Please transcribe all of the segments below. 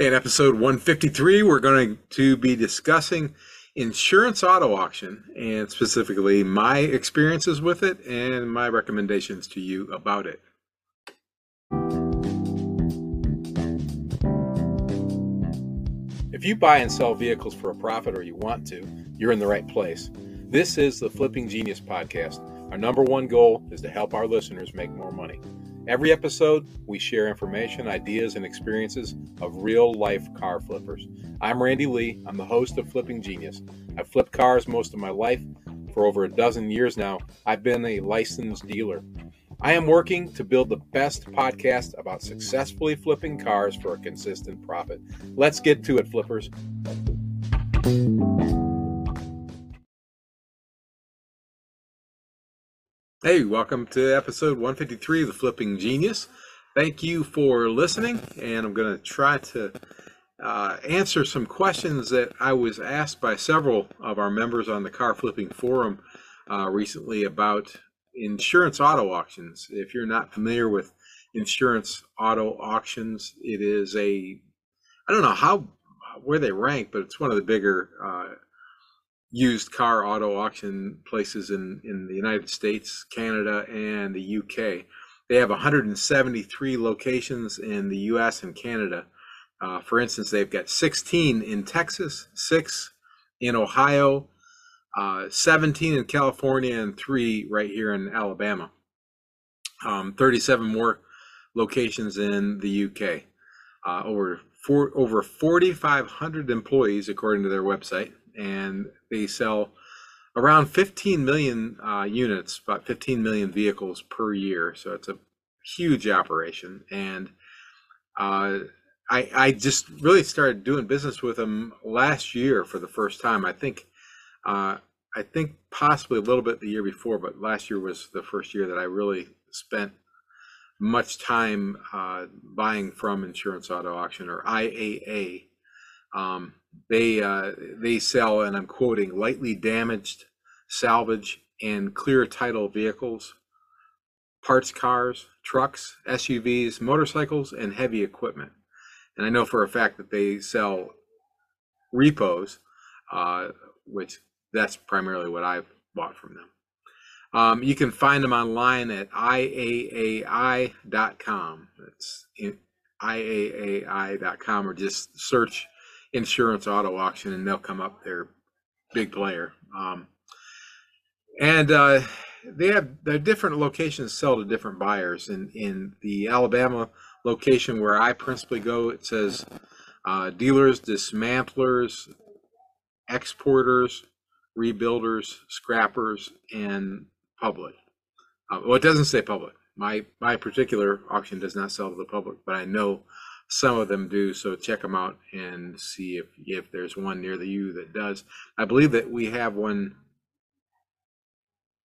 In episode 153, we're going to be discussing insurance auto auction and specifically my experiences with it and my recommendations to you about it. If you buy and sell vehicles for a profit or you want to, you're in the right place. This is the Flipping Genius podcast. Our number one goal is to help our listeners make more money. Every episode, we share information, ideas, and experiences of real life car flippers. I'm Randy Lee. I'm the host of Flipping Genius. I've flipped cars most of my life. For over a dozen years now, I've been a licensed dealer. I am working to build the best podcast about successfully flipping cars for a consistent profit. Let's get to it, flippers. Hey, welcome to episode 153 of The Flipping Genius. Thank you for listening, and I'm going to try to uh, answer some questions that I was asked by several of our members on the Car Flipping Forum uh, recently about insurance auto auctions. If you're not familiar with insurance auto auctions, it is a, I don't know how, where they rank, but it's one of the bigger uh, used car auto auction places in, in the United States, Canada, and the UK. They have 173 locations in the US and Canada. Uh, for instance, they've got 16 in Texas, six in Ohio, uh, 17 in California, and three right here in Alabama. Um, 37 more locations in the UK. Uh, over four, over 4,500 employees, according to their website and they sell around 15 million uh, units, about 15 million vehicles per year. So it's a huge operation. And uh, I, I just really started doing business with them last year for the first time. I think, uh, I think possibly a little bit the year before, but last year was the first year that I really spent much time uh, buying from Insurance Auto Auction or IAA. Um, they uh, they sell, and I'm quoting, lightly damaged, salvage, and clear title vehicles, parts cars, trucks, SUVs, motorcycles, and heavy equipment. And I know for a fact that they sell repos, uh, which that's primarily what I've bought from them. Um, you can find them online at iaai.com. It's iaai.com, or just search insurance auto auction and they'll come up there big player. Um, and uh, they have their different locations sell to different buyers. In in the alabama location where i principally go it says uh, dealers dismantlers exporters rebuilders scrappers and public. Uh, well it doesn't say public. My my particular auction does not sell to the public but i know some of them do, so check them out and see if if there's one near the you that does. I believe that we have one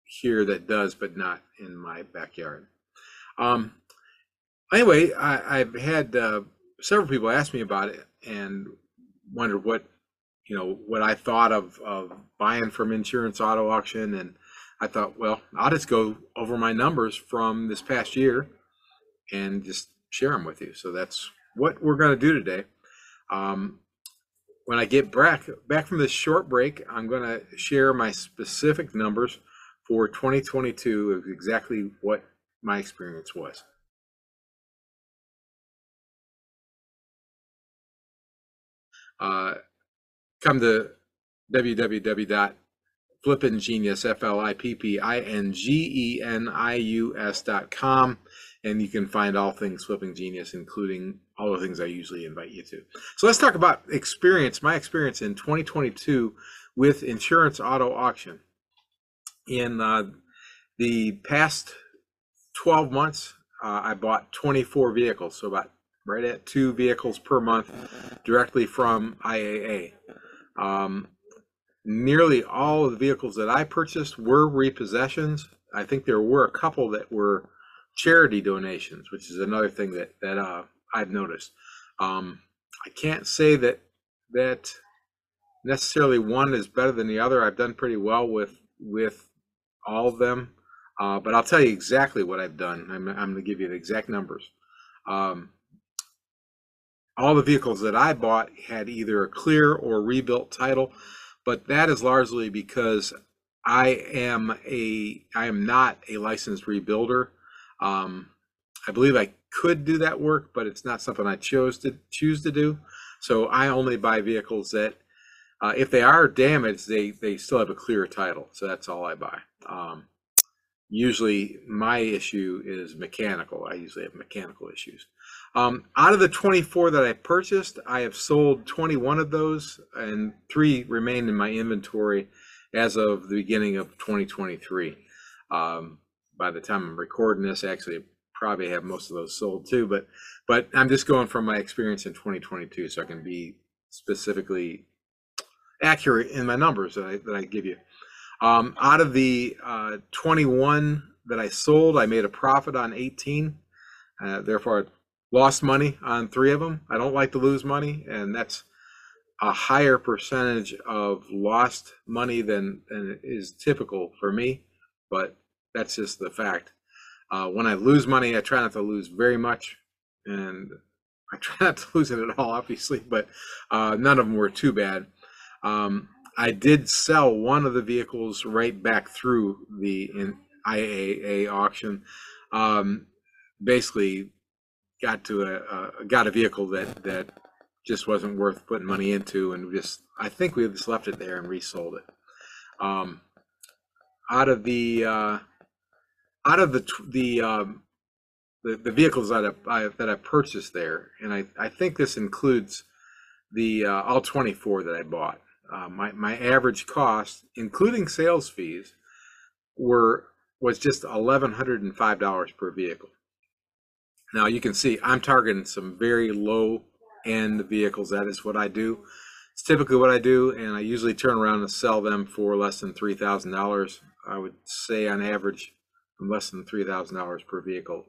here that does, but not in my backyard. Um, anyway, I, have had uh, several people ask me about it and wondered what you know what I thought of of buying from insurance auto auction, and I thought, well, I'll just go over my numbers from this past year and just share them with you. So that's what we're going to do today. Um, when I get back back from this short break, I'm going to share my specific numbers for 2022 of exactly what my experience was. Uh, come to www.flippingenius, and you can find all things Flipping Genius, including all the things I usually invite you to. So let's talk about experience, my experience in 2022 with insurance auto auction. In uh, the past 12 months, uh, I bought 24 vehicles, so about right at two vehicles per month directly from IAA. Um, nearly all of the vehicles that I purchased were repossessions. I think there were a couple that were charity donations, which is another thing that that uh, I've noticed. Um, I can't say that that necessarily one is better than the other. I've done pretty well with with all of them, uh, but I'll tell you exactly what I've done. I'm, I'm going to give you the exact numbers. Um, all the vehicles that I bought had either a clear or rebuilt title, but that is largely because I am a I am not a licensed rebuilder. Um, I believe I could do that work, but it's not something I chose to choose to do. So I only buy vehicles that, uh, if they are damaged, they they still have a clear title. So that's all I buy. Um, usually, my issue is mechanical. I usually have mechanical issues. Um, out of the 24 that I purchased, I have sold 21 of those, and three remain in my inventory as of the beginning of 2023. Um, by the time I'm recording this, actually, probably have most of those sold too. But but I'm just going from my experience in 2022, so I can be specifically accurate in my numbers that I that I give you. Um, out of the uh, 21 that I sold, I made a profit on 18. Uh, therefore, I lost money on three of them. I don't like to lose money, and that's a higher percentage of lost money than, than is typical for me, but that's just the fact. Uh, when I lose money, I try not to lose very much, and I try not to lose it at all, obviously, but uh, none of them were too bad. Um, I did sell one of the vehicles right back through the IAA auction. Um, basically, got to a, got a vehicle that that just wasn't worth putting money into, and just I think we just left it there and resold it. Um, out of the uh, out of the the um, the, the vehicles that I, I that I purchased there, and I, I think this includes the uh, all 24 that I bought. Uh, my my average cost, including sales fees, were was just eleven hundred and five dollars per vehicle. Now you can see I'm targeting some very low end vehicles. That is what I do. It's typically what I do, and I usually turn around and sell them for less than three thousand dollars. I would say on average, less than three thousand dollars per vehicle,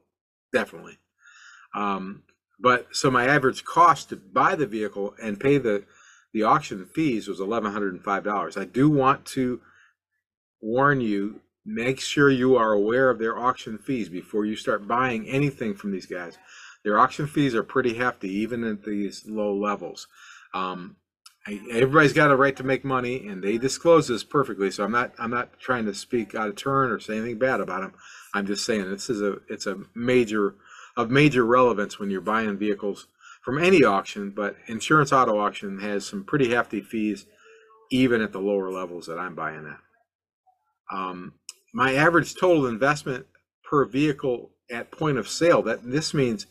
definitely. Um, but so my average cost to buy the vehicle and pay the the auction fees was eleven hundred and five dollars. I do want to warn you: make sure you are aware of their auction fees before you start buying anything from these guys. Their auction fees are pretty hefty, even at these low levels. Um, I, everybody's got a right to make money, and they disclose this perfectly. So I'm not I'm not trying to speak out of turn or say anything bad about them. I'm just saying this is a it's a major of major relevance when you're buying vehicles from any auction, but insurance auto auction has some pretty hefty fees, even at the lower levels that I'm buying at. Um, my average total investment per vehicle at point of sale that this means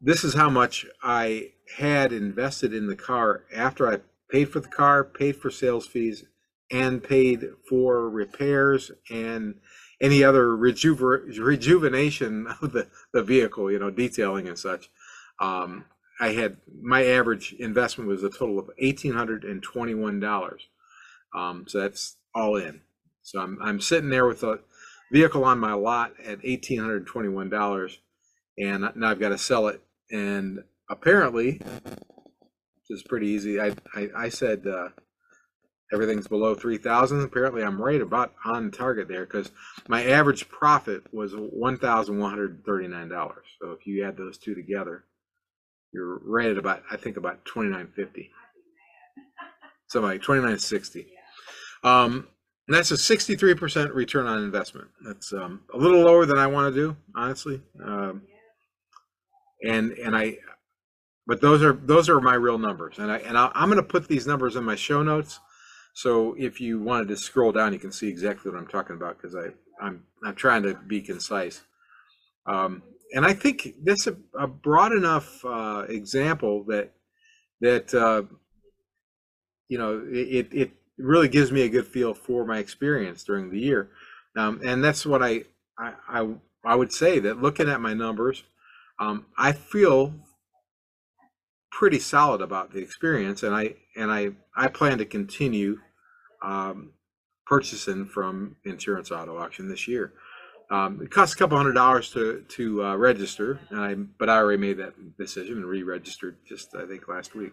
this is how much I had invested in the car after I paid for the car, paid for sales fees, and paid for repairs and any other rejuver- rejuvenation of the, the vehicle, you know, detailing and such. Um, I had my average investment was a total of eighteen hundred and twenty-one dollars. Um, so that's all in. So I'm I'm sitting there with a vehicle on my lot at eighteen hundred twenty-one dollars, and now I've got to sell it and apparently, which is pretty easy. I I, I said uh, everything's below three thousand. Apparently, I'm right about on target there because my average profit was one thousand one hundred thirty nine dollars. So if you add those two together, you're right at about I think about twenty nine fifty. So like twenty nine sixty. Um, and that's a 63% return on investment. That's um, a little lower than I want to do, honestly. Um, and and I, but those are those are my real numbers, and I and I, I'm going to put these numbers in my show notes. So if you wanted to scroll down, you can see exactly what I'm talking about because I I'm I'm trying to be concise. Um, and I think this a, a broad enough uh, example that that uh, you know it it really gives me a good feel for my experience during the year, um, and that's what I, I I I would say that looking at my numbers, um, I feel pretty solid about the experience, and I and I I plan to continue um, purchasing from Insurance Auto Auction this year. Um, it costs a couple hundred dollars to to uh, register, and I but I already made that decision and re-registered just I think last week.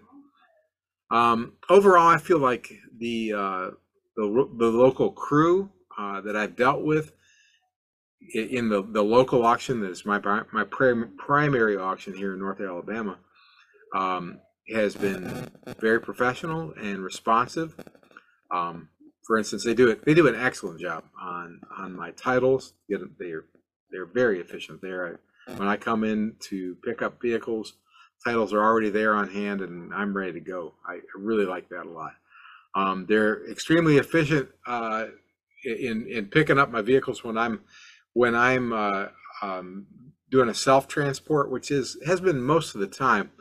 Um, overall, I feel like the uh, the the local crew uh, that I've dealt with in the, the local auction that is my my primary auction here in North Alabama, um, has been very professional and responsive. Um, for instance, they do it. They do an excellent job on on my titles. They're they're very efficient there. When I come in to pick up vehicles, titles are already there on hand, and I'm ready to go. I really like that a lot. Um, they're extremely efficient uh, in in picking up my vehicles when I'm when I'm uh, um, doing a self transport, which is has been most of the time.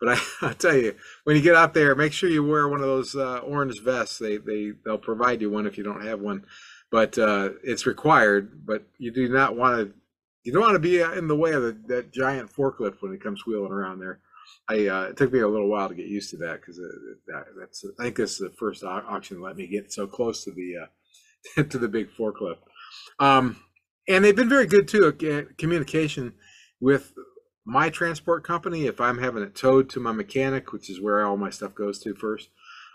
But I, I tell you, when you get out there, make sure you wear one of those uh, orange vests. They they they'll provide you one if you don't have one, but uh, it's required. But you do not want to you don't want to be in the way of the, that giant forklift when it comes wheeling around there. I uh, it took me a little while to get used to that because uh, that, that's I think this is the first auction let me get so close to the uh, to the big forklift. Um, and they've been very good too at communication with my transport company if I'm having it towed to my mechanic, which is where all my stuff goes to first,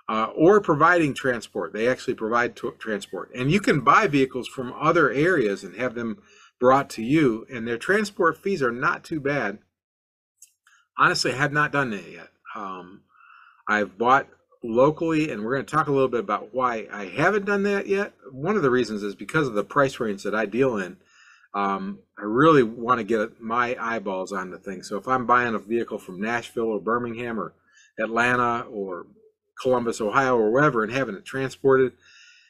uh, or providing transport. They actually provide transport, and you can buy vehicles from other areas and have them brought to you, and their transport fees are not too bad. Honestly, I have not done that yet. Um, I've bought locally, and we're going to talk a little bit about why I haven't done that yet. One of the reasons is because of the price range that I deal in. Um, I really want to get my eyeballs on the thing. So if I'm buying a vehicle from Nashville or Birmingham or Atlanta or Columbus, Ohio, or wherever, and having it transported,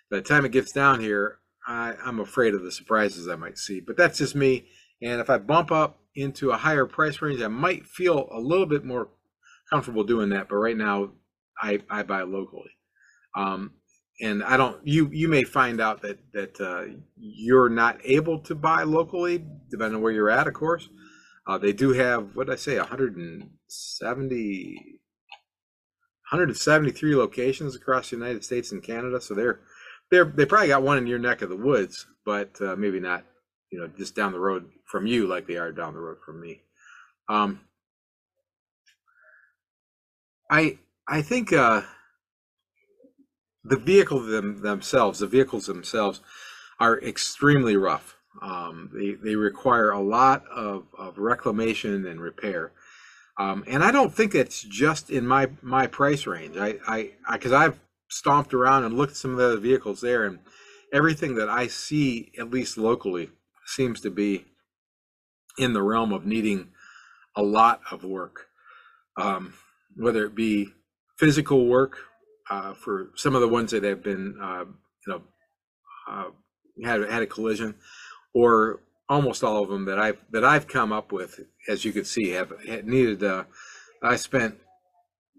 by the time it gets down here, I, I'm afraid of the surprises I might see. But that's just me. And if I bump up into a higher price range, I might feel a little bit more comfortable doing that. But right now, I, I buy locally. Um, and I don't. You you may find out that that uh, you're not able to buy locally, depending on where you're at. Of course, uh, they do have what did I say, 170, 173 locations across the United States and Canada. So they're they're they probably got one in your neck of the woods, but uh, maybe not, you know, just down the road from you like they are down the road from me. Um, I I think uh, the vehicle them, themselves, the vehicles themselves, are extremely rough. Um, they they require a lot of, of reclamation and repair. Um, and I don't think it's just in my my price range. I I because I've stomped around and looked at some of the other vehicles there, and everything that I see, at least locally, seems to be in the realm of needing a lot of work, um, whether it be physical work uh, for some of the ones that have been, uh, you know, uh, had had a collision, or almost all of them that I've that I've come up with, as you can see, have, have needed. Uh, I spent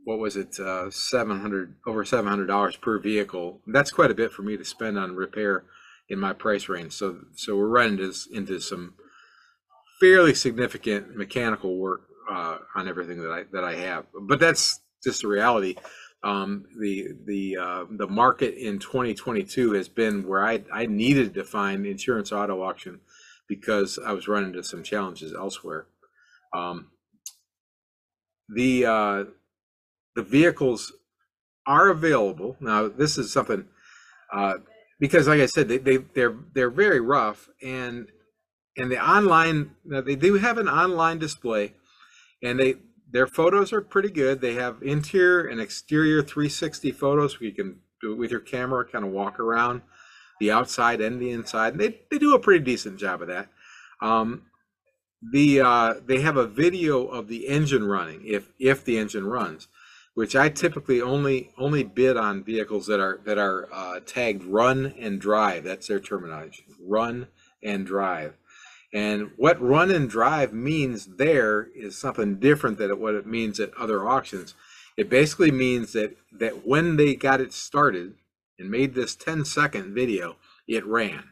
what was it, uh, seven hundred over seven hundred dollars per vehicle. That's quite a bit for me to spend on repair in my price range. So so we're running this into some fairly significant mechanical work uh, on everything that I that I have. But that's just the reality. Um, the the uh, the market in 2022 has been where I I needed to find insurance auto auction because I was running into some challenges elsewhere. Um, the uh, the vehicles are available now. This is something uh, because, like I said, they, they they're they're very rough, and and the online they do have an online display, and they their photos are pretty good. They have interior and exterior 360 photos you can do it with your camera kind of walk around the outside and the inside. And they they do a pretty decent job of that. Um, the uh, they have a video of the engine running if if the engine runs which I typically only only bid on vehicles that are that are uh, tagged run and drive. That's their terminology, run and drive. And what run and drive means there is something different than what it means at other auctions. It basically means that that when they got it started and made this 10 second video, it ran.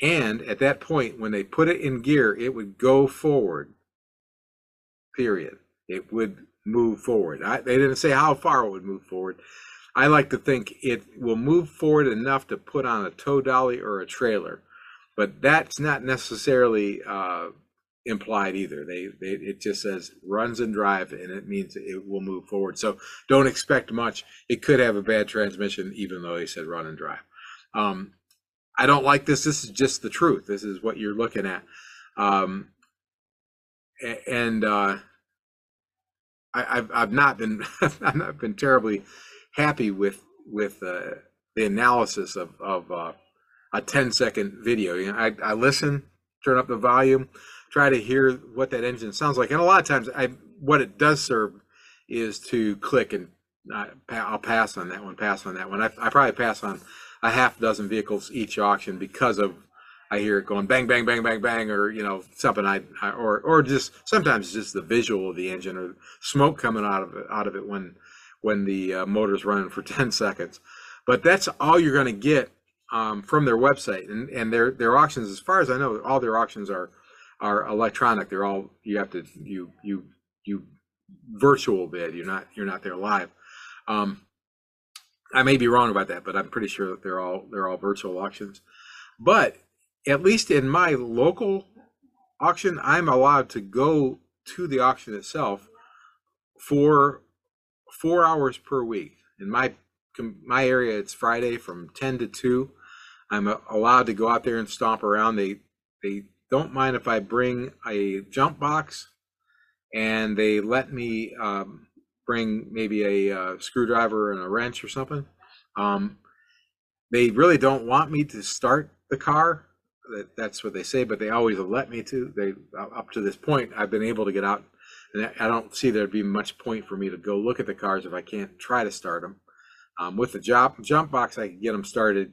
And at that point, when they put it in gear, it would go forward. Period. It would move forward. I, they didn't say how far it would move forward. I like to think it will move forward enough to put on a tow dolly or a trailer, but that's not necessarily uh, implied either. They, they it just says runs and drive, and it means it will move forward. So don't expect much. It could have a bad transmission, even though they said run and drive. Um, I don't like this. This is just the truth. This is what you're looking at. Um, and uh, I, have I've not been I've not been terribly happy with with uh, the analysis of of uh, a 10 second video. You know, I, I listen, turn up the volume, try to hear what that engine sounds like, and a lot of times I what it does serve is to click and I, I'll pass on that one, pass on that one. I, I probably pass on a half dozen vehicles each auction because of I hear it going bang, bang, bang, bang, bang, or you know something I, I or or just sometimes just the visual of the engine or smoke coming out of it out of it when when the uh, motor's running for 10 seconds. But that's all you're going to get um, from their website and and their their auctions. As far as I know, all their auctions are are electronic. They're all you have to you you you virtual bid. You're not you're not there live. Um, I may be wrong about that, but I'm pretty sure that they're all they're all virtual auctions. But at least in my local auction, I'm allowed to go to the auction itself for four hours per week. In my my area, it's Friday from ten to two. I'm allowed to go out there and stomp around. They they don't mind if I bring a jump box, and they let me um, bring maybe a uh, screwdriver and a wrench or something. Um, they really don't want me to start the car. That, that's what they say, but they always let me to. They up to this point, I've been able to get out, and I don't see there'd be much point for me to go look at the cars if I can't try to start them. Um, with the jump jump box, I can get them started.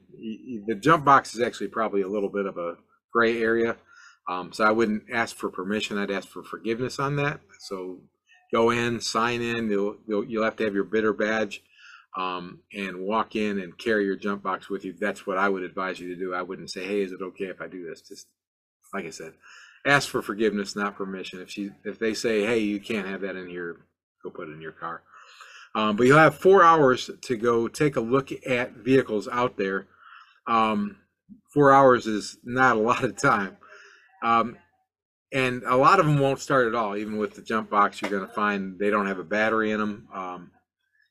The jump box is actually probably a little bit of a gray area, um, so I wouldn't ask for permission. I'd ask for forgiveness on that. So go in, sign in. You'll you'll, you'll have to have your bidder badge, um, and walk in and carry your jump box with you. That's what I would advise you to do. I wouldn't say, "Hey, is it okay if I do this?" Just like I said, ask for forgiveness, not permission. If she if they say, "Hey, you can't have that in here," go put it in your car. Um, but you'll have four hours to go take a look at vehicles out there. Um, four hours is not a lot of time. Um, and a lot of them won't start at all. Even with the jump box, you're going to find they don't have a battery in them. Um,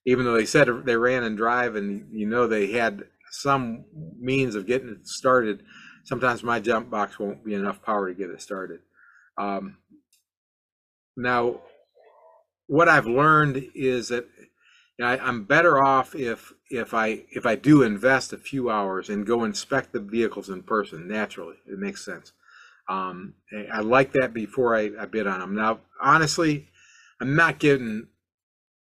even though they said they ran and drive, and you know they had some means of getting it started. Sometimes my jump box won't be enough power to get it started. Um, now, what I've learned is that I, I'm better off if if I if I do invest a few hours and go inspect the vehicles in person. Naturally, it makes sense. Um, I like that before I, I bid on them. Now, honestly, I'm not getting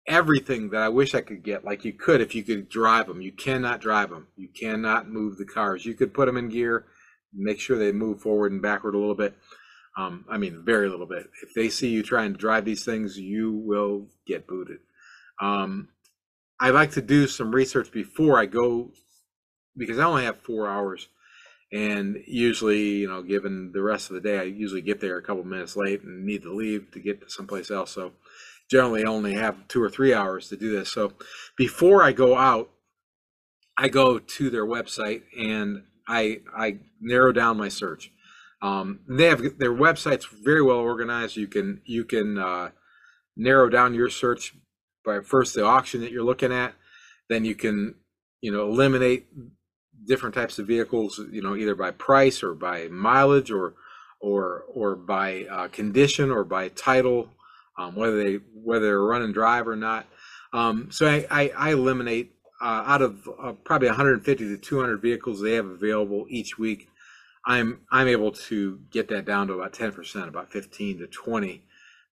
everything that I wish I could get. Like you could if you could drive them. You cannot drive them. You cannot move the cars. You could put them in gear, make sure they move forward and backward a little bit. Um, I mean, very little bit. If they see you trying to drive these things, you will get booted. Um, I like to do some research before I go because I only have four hours. And usually you know given the rest of the day i usually get there a couple minutes late and need to leave to get to someplace else. So generally only have two or three hours to do this. So before i go out i go to their website and i i narrow down my search. Um, they have their website's very well organized. You can you can uh, narrow down your search by first the auction that you're looking at then you can you know eliminate different types of vehicles, you know, either by price or by mileage or or or by uh, condition or by title, um, whether they whether they're run and drive or not. Um, so I, I, I eliminate uh, out of uh, probably 150 to 200 vehicles they have available each week. I'm I'm able to get that down to about 10%, about 15 to 20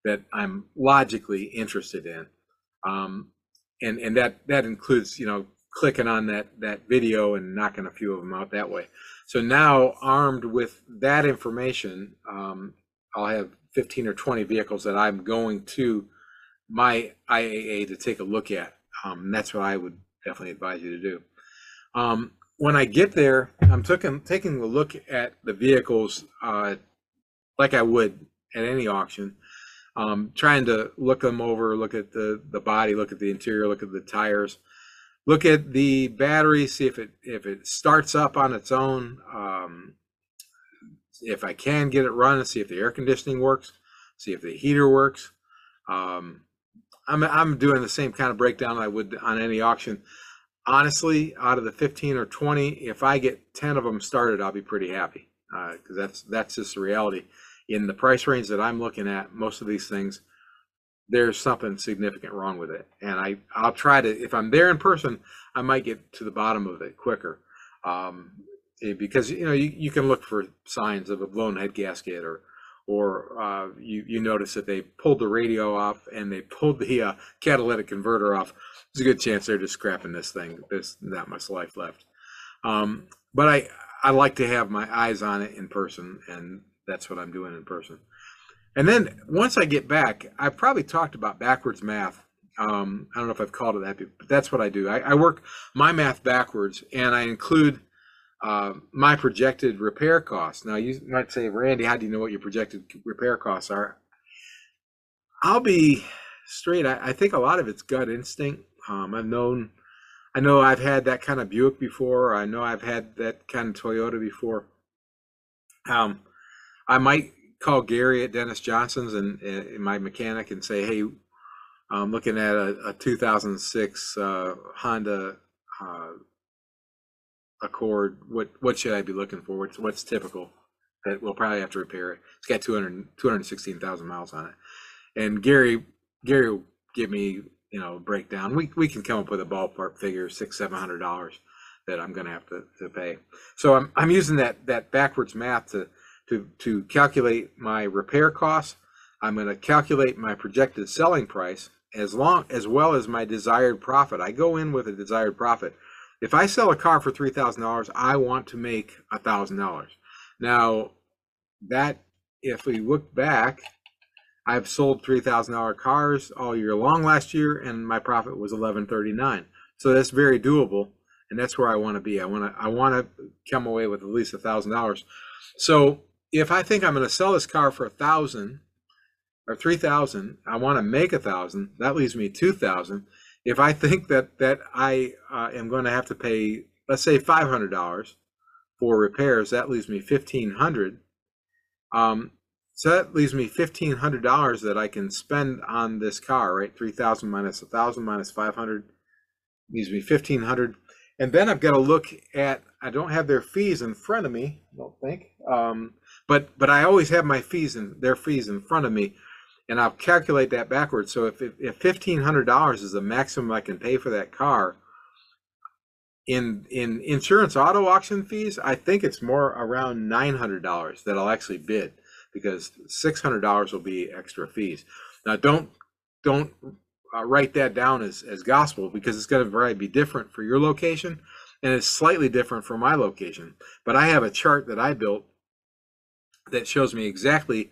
that I'm logically interested in. Um, and and that that includes you know clicking on that that video and knocking a few of them out that way. So now, armed with that information, um, I'll have 15 or 20 vehicles that I'm going to my IAA to take a look at. Um, that's what I would definitely advise you to do. Um, when I get there, I'm taking taking a look at the vehicles uh, like I would at any auction. Um, trying to look them over, look at the the body, look at the interior, look at the tires, look at the battery, see if it if it starts up on its own. Um, if I can get it running, see if the air conditioning works, see if the heater works. Um, I'm I'm doing the same kind of breakdown I would on any auction. Honestly, out of the 15 or 20, if I get 10 of them started, I'll be pretty happy because uh, that's that's just the reality. In the price range that I'm looking at, most of these things there's something significant wrong with it. And I, I'll try to, if I'm there in person, I might get to the bottom of it quicker. Um, eh, because, you know, you, you can look for signs of a blown head gasket or, or uh, you, you notice that they pulled the radio off and they pulled the uh, catalytic converter off. There's a good chance they're just scrapping this thing. There's not much life left. Um, but I, I like to have my eyes on it in person, and that's what I'm doing in person. And then once I get back, I've probably talked about backwards math. Um, I don't know if I've called it that, but that's what I do. I, I work my math backwards, and I include uh, my projected repair costs. Now, you might say, Randy, how do you know what your projected repair costs are? I'll be straight. I, I think a lot of it's gut instinct. Um, I've known, I know I've had that kind of Buick before. I know I've had that kind of Toyota before. Um, I might call Gary at Dennis Johnson's and, and my mechanic and say, hey, I'm looking at a, a 2006 uh, Honda uh, Accord. What what should I be looking for? What's, what's typical that we'll probably have to repair it? It's got 200 216,000 miles on it. And Gary Gary will give me you know a breakdown. We we can come up with a ballpark figure six seven hundred dollars that I'm going to have to, to pay. So I'm I'm using that that backwards math to to, to calculate my repair costs. I'm going to calculate my projected selling price as long as well as my desired profit. I go in with a desired profit. If I sell a car for three thousand dollars, I want to make a thousand dollars. Now, that if we look back, I've sold three thousand dollar cars all year long last year, and my profit was eleven thirty nine. So that's very doable, and that's where I want to be. I want to I want to come away with at least a thousand dollars. So if I think I'm going to sell this car for a thousand or three thousand, I want to make a thousand. That leaves me two thousand. If I think that that I uh, am going to have to pay, let's say five hundred dollars for repairs, that leaves me fifteen hundred. Um, so that leaves me fifteen hundred dollars that I can spend on this car. Right, three thousand minus a thousand minus five hundred leaves me fifteen hundred. And then I've got to look at. I don't have their fees in front of me. I don't think. Um, but but I always have my fees and their fees in front of me, and I'll calculate that backwards. So if if, if fifteen hundred dollars is the maximum I can pay for that car, in in insurance auto auction fees, I think it's more around nine hundred dollars that I'll actually bid because six hundred dollars will be extra fees. Now don't don't uh, write that down as as gospel because it's going to probably be different for your location and it's slightly different for my location. But I have a chart that I built that shows me exactly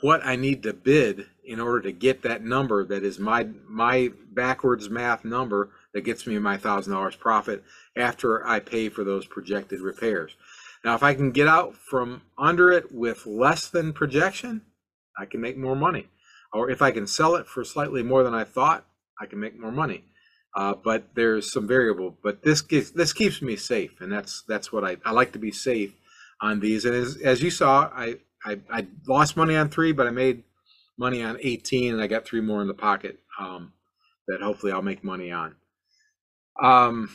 what I need to bid in order to get that number that is my my backwards math number that gets me my thousand dollars profit after I pay for those projected repairs. Now, if I can get out from under it with less than projection, I can make more money. Or if I can sell it for slightly more than I thought, I can make more money. Uh, but there's some variable. But this gets, this keeps me safe, and that's that's what I, I like to be safe on these. And as, as you saw, I, I, I lost money on three, but I made money on 18 and I got three more in the pocket um, that hopefully I'll make money on. Um,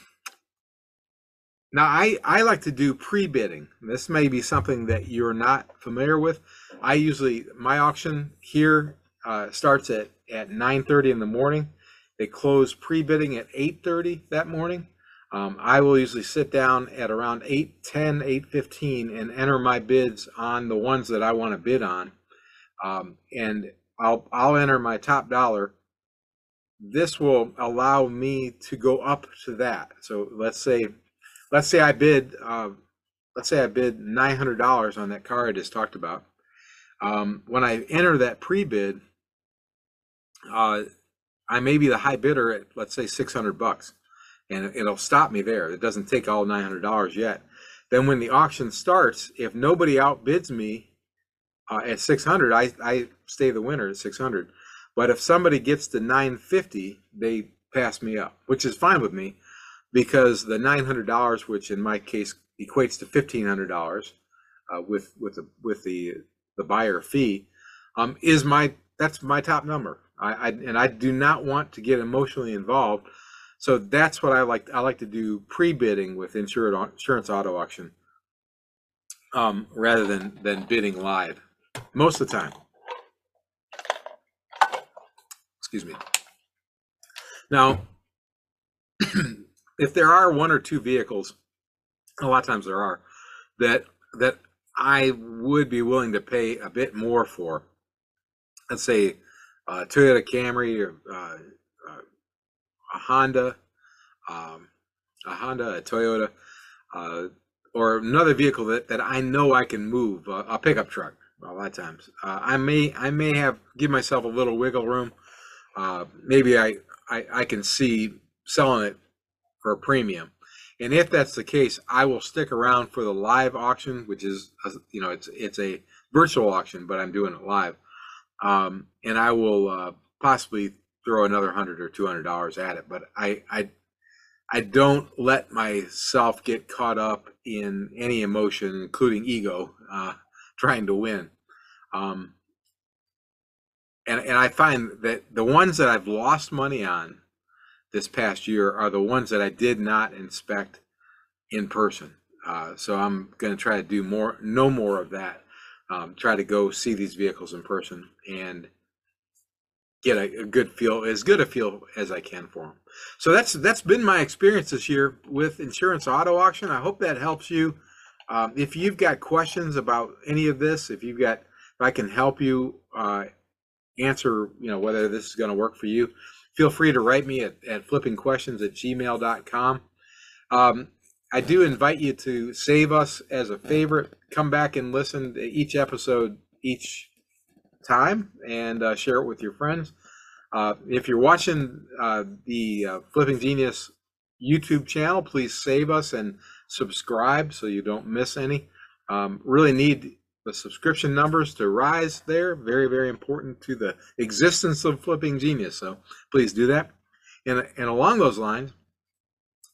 now I, I like to do pre-bidding. This may be something that you're not familiar with. I usually, my auction here uh, starts at, at 9.30 in the morning. They close pre-bidding at 8.30 that morning. Um, I will usually sit down at around 8, 10, 8, 15 and enter my bids on the ones that I want to bid on. Um, and I'll, I'll enter my top dollar. This will allow me to go up to that. So let's say, let's say I bid, uh, let's say I bid $900 on that car I just talked about. Um, when I enter that pre-bid, uh, I may be the high bidder at, let's say 600 bucks and it'll stop me there. It doesn't take all $900 yet. Then when the auction starts, if nobody outbids me uh, at 600, I, I stay the winner at 600. But if somebody gets to 950, they pass me up, which is fine with me because the $900, which in my case equates to $1,500 uh, with, with the, with the, the buyer fee, um, is my, that's my top number. I, I, and I do not want to get emotionally involved so that's what I like. I like to do pre-bidding with insured insurance auto auction um, rather than than bidding live most of the time. Excuse me. Now, if there are one or two vehicles, a lot of times there are, that that I would be willing to pay a bit more for, let's say uh, Toyota Camry or uh, a Honda, um, a Honda, a Toyota, uh, or another vehicle that, that I know I can move, a pickup truck. A lot of times, uh, I may I may have give myself a little wiggle room. Uh, maybe I, I I can see selling it for a premium, and if that's the case, I will stick around for the live auction, which is uh, you know it's it's a virtual auction, but I'm doing it live, um, and I will uh, possibly throw another hundred or two hundred dollars at it. But I I I don't let myself get caught up in any emotion, including ego, uh, trying to win. Um, and and I find that the ones that I've lost money on this past year are the ones that I did not inspect in person. Uh, so I'm going to try to do more, no more of that. Um, try to go see these vehicles in person and get a, a, good feel, as good a feel as I can for them. So that's that's been my experience this year with insurance auto auction. I hope that helps you. Um, if you've got questions about any of this, if you've got, if I can help you uh, answer, you know, whether this is going to work for you, feel free to write me at, at flippingquestions at gmail.com. Um, I do invite you to save us as a favorite. Come back and listen to each episode each time and uh, share it with your friends. Uh, if you're watching uh, the uh, Flipping Genius YouTube channel, please save us and subscribe so you don't miss any. Um, really need the subscription numbers to rise there. Very, very important to the existence of Flipping Genius. So please do that. And, and along those lines,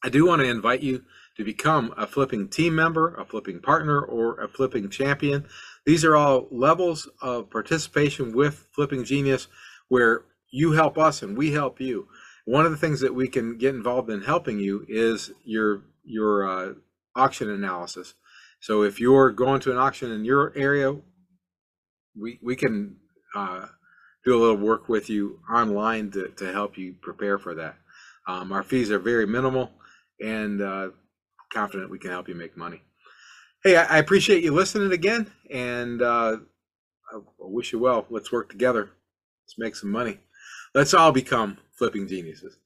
I do want to invite you to become a flipping team member, a flipping partner, or a flipping champion. These are all levels of participation with Flipping Genius where you help us and we help you. One of the things that we can get involved in helping you is your your uh, auction analysis. So if you're going to an auction in your area, we we can uh, do a little work with you online to, to help you prepare for that. Um, our fees are very minimal and uh, confident we can help you make money. Hey, I, appreciate you listening again, and uh, I wish you well. Let's work together. Let's make some money. Let's all become flipping geniuses.